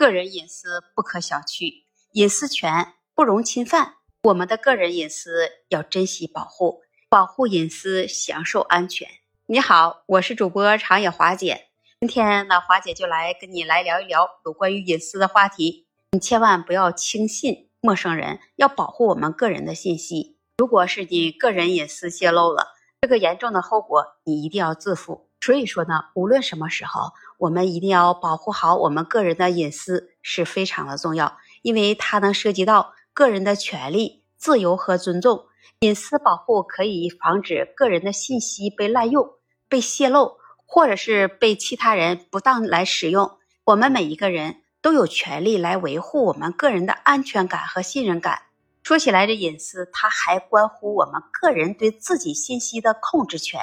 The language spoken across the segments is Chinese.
个人隐私不可小觑，隐私权不容侵犯。我们的个人隐私要珍惜保护，保护隐私，享受安全。你好，我是主播长野华姐。今天呢，华姐就来跟你来聊一聊有关于隐私的话题。你千万不要轻信陌生人，要保护我们个人的信息。如果是你个人隐私泄露了，这个严重的后果你一定要自负。所以说呢，无论什么时候，我们一定要保护好我们个人的隐私是非常的重要，因为它能涉及到。个人的权利、自由和尊重，隐私保护可以防止个人的信息被滥用、被泄露，或者是被其他人不当来使用。我们每一个人都有权利来维护我们个人的安全感和信任感。说起来，这隐私它还关乎我们个人对自己信息的控制权，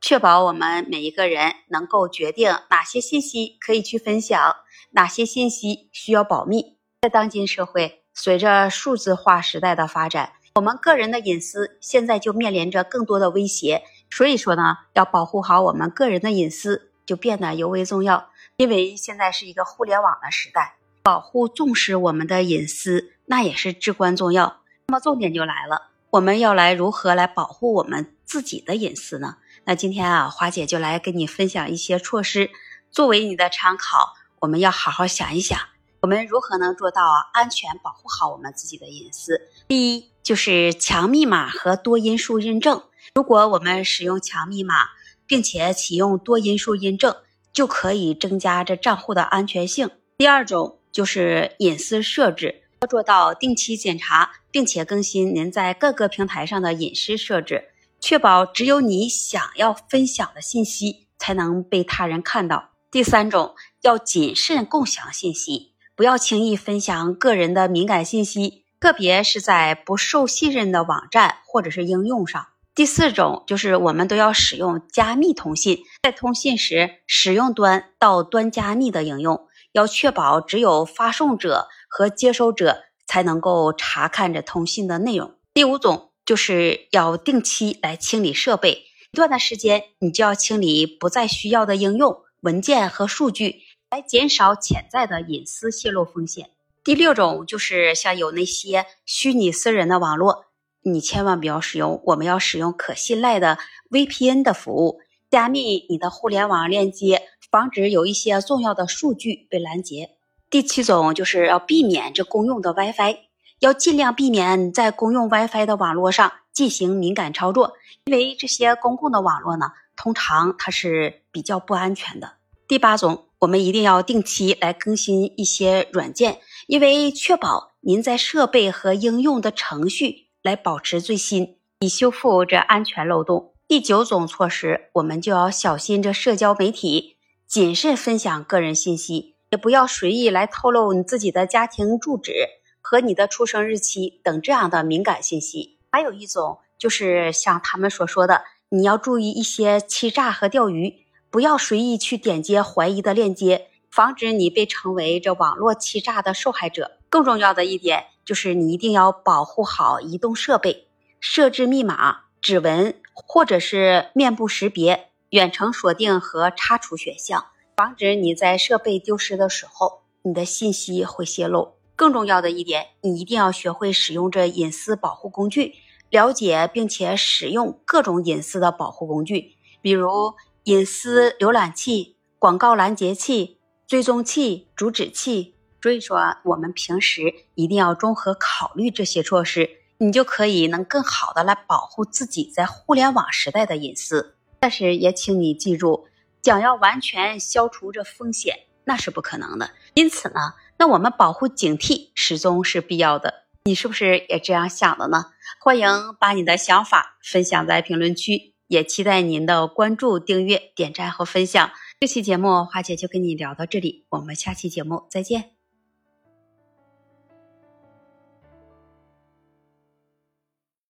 确保我们每一个人能够决定哪些信息可以去分享，哪些信息需要保密。在当今社会。随着数字化时代的发展，我们个人的隐私现在就面临着更多的威胁。所以说呢，要保护好我们个人的隐私就变得尤为重要。因为现在是一个互联网的时代，保护重视我们的隐私那也是至关重要。那么重点就来了，我们要来如何来保护我们自己的隐私呢？那今天啊，花姐就来跟你分享一些措施，作为你的参考，我们要好好想一想。我们如何能做到安全保护好我们自己的隐私？第一，就是强密码和多因素认证。如果我们使用强密码，并且启用多因素认证，就可以增加这账户的安全性。第二种就是隐私设置，要做到定期检查，并且更新您在各个平台上的隐私设置，确保只有你想要分享的信息才能被他人看到。第三种，要谨慎共享信息。不要轻易分享个人的敏感信息，特别是在不受信任的网站或者是应用上。第四种就是我们都要使用加密通信，在通信时，使用端到端加密的应用，要确保只有发送者和接收者才能够查看着通信的内容。第五种就是要定期来清理设备，一段的时间你就要清理不再需要的应用、文件和数据。来减少潜在的隐私泄露风险。第六种就是像有那些虚拟私人的网络，你千万不要使用。我们要使用可信赖的 VPN 的服务，加密你的互联网链接，防止有一些重要的数据被拦截。第七种就是要避免这公用的 WiFi，要尽量避免在公用 WiFi 的网络上进行敏感操作，因为这些公共的网络呢，通常它是比较不安全的。第八种。我们一定要定期来更新一些软件，因为确保您在设备和应用的程序来保持最新，以修复这安全漏洞。第九种措施，我们就要小心这社交媒体，谨慎分享个人信息，也不要随意来透露你自己的家庭住址和你的出生日期等这样的敏感信息。还有一种就是像他们所说的，你要注意一些欺诈和钓鱼。不要随意去点击怀疑的链接，防止你被成为这网络欺诈的受害者。更重要的一点就是，你一定要保护好移动设备，设置密码、指纹或者是面部识别、远程锁定和插除选项，防止你在设备丢失的时候，你的信息会泄露。更重要的一点，你一定要学会使用这隐私保护工具，了解并且使用各种隐私的保护工具，比如。隐私浏览器、广告拦截器、追踪器、阻止器，所以说我们平时一定要综合考虑这些措施，你就可以能更好的来保护自己在互联网时代的隐私。但是也请你记住，想要完全消除这风险，那是不可能的。因此呢，那我们保护警惕始终是必要的。你是不是也这样想的呢？欢迎把你的想法分享在评论区。也期待您的关注、订阅、点赞和分享。这期节目花姐就跟你聊到这里，我们下期节目再见。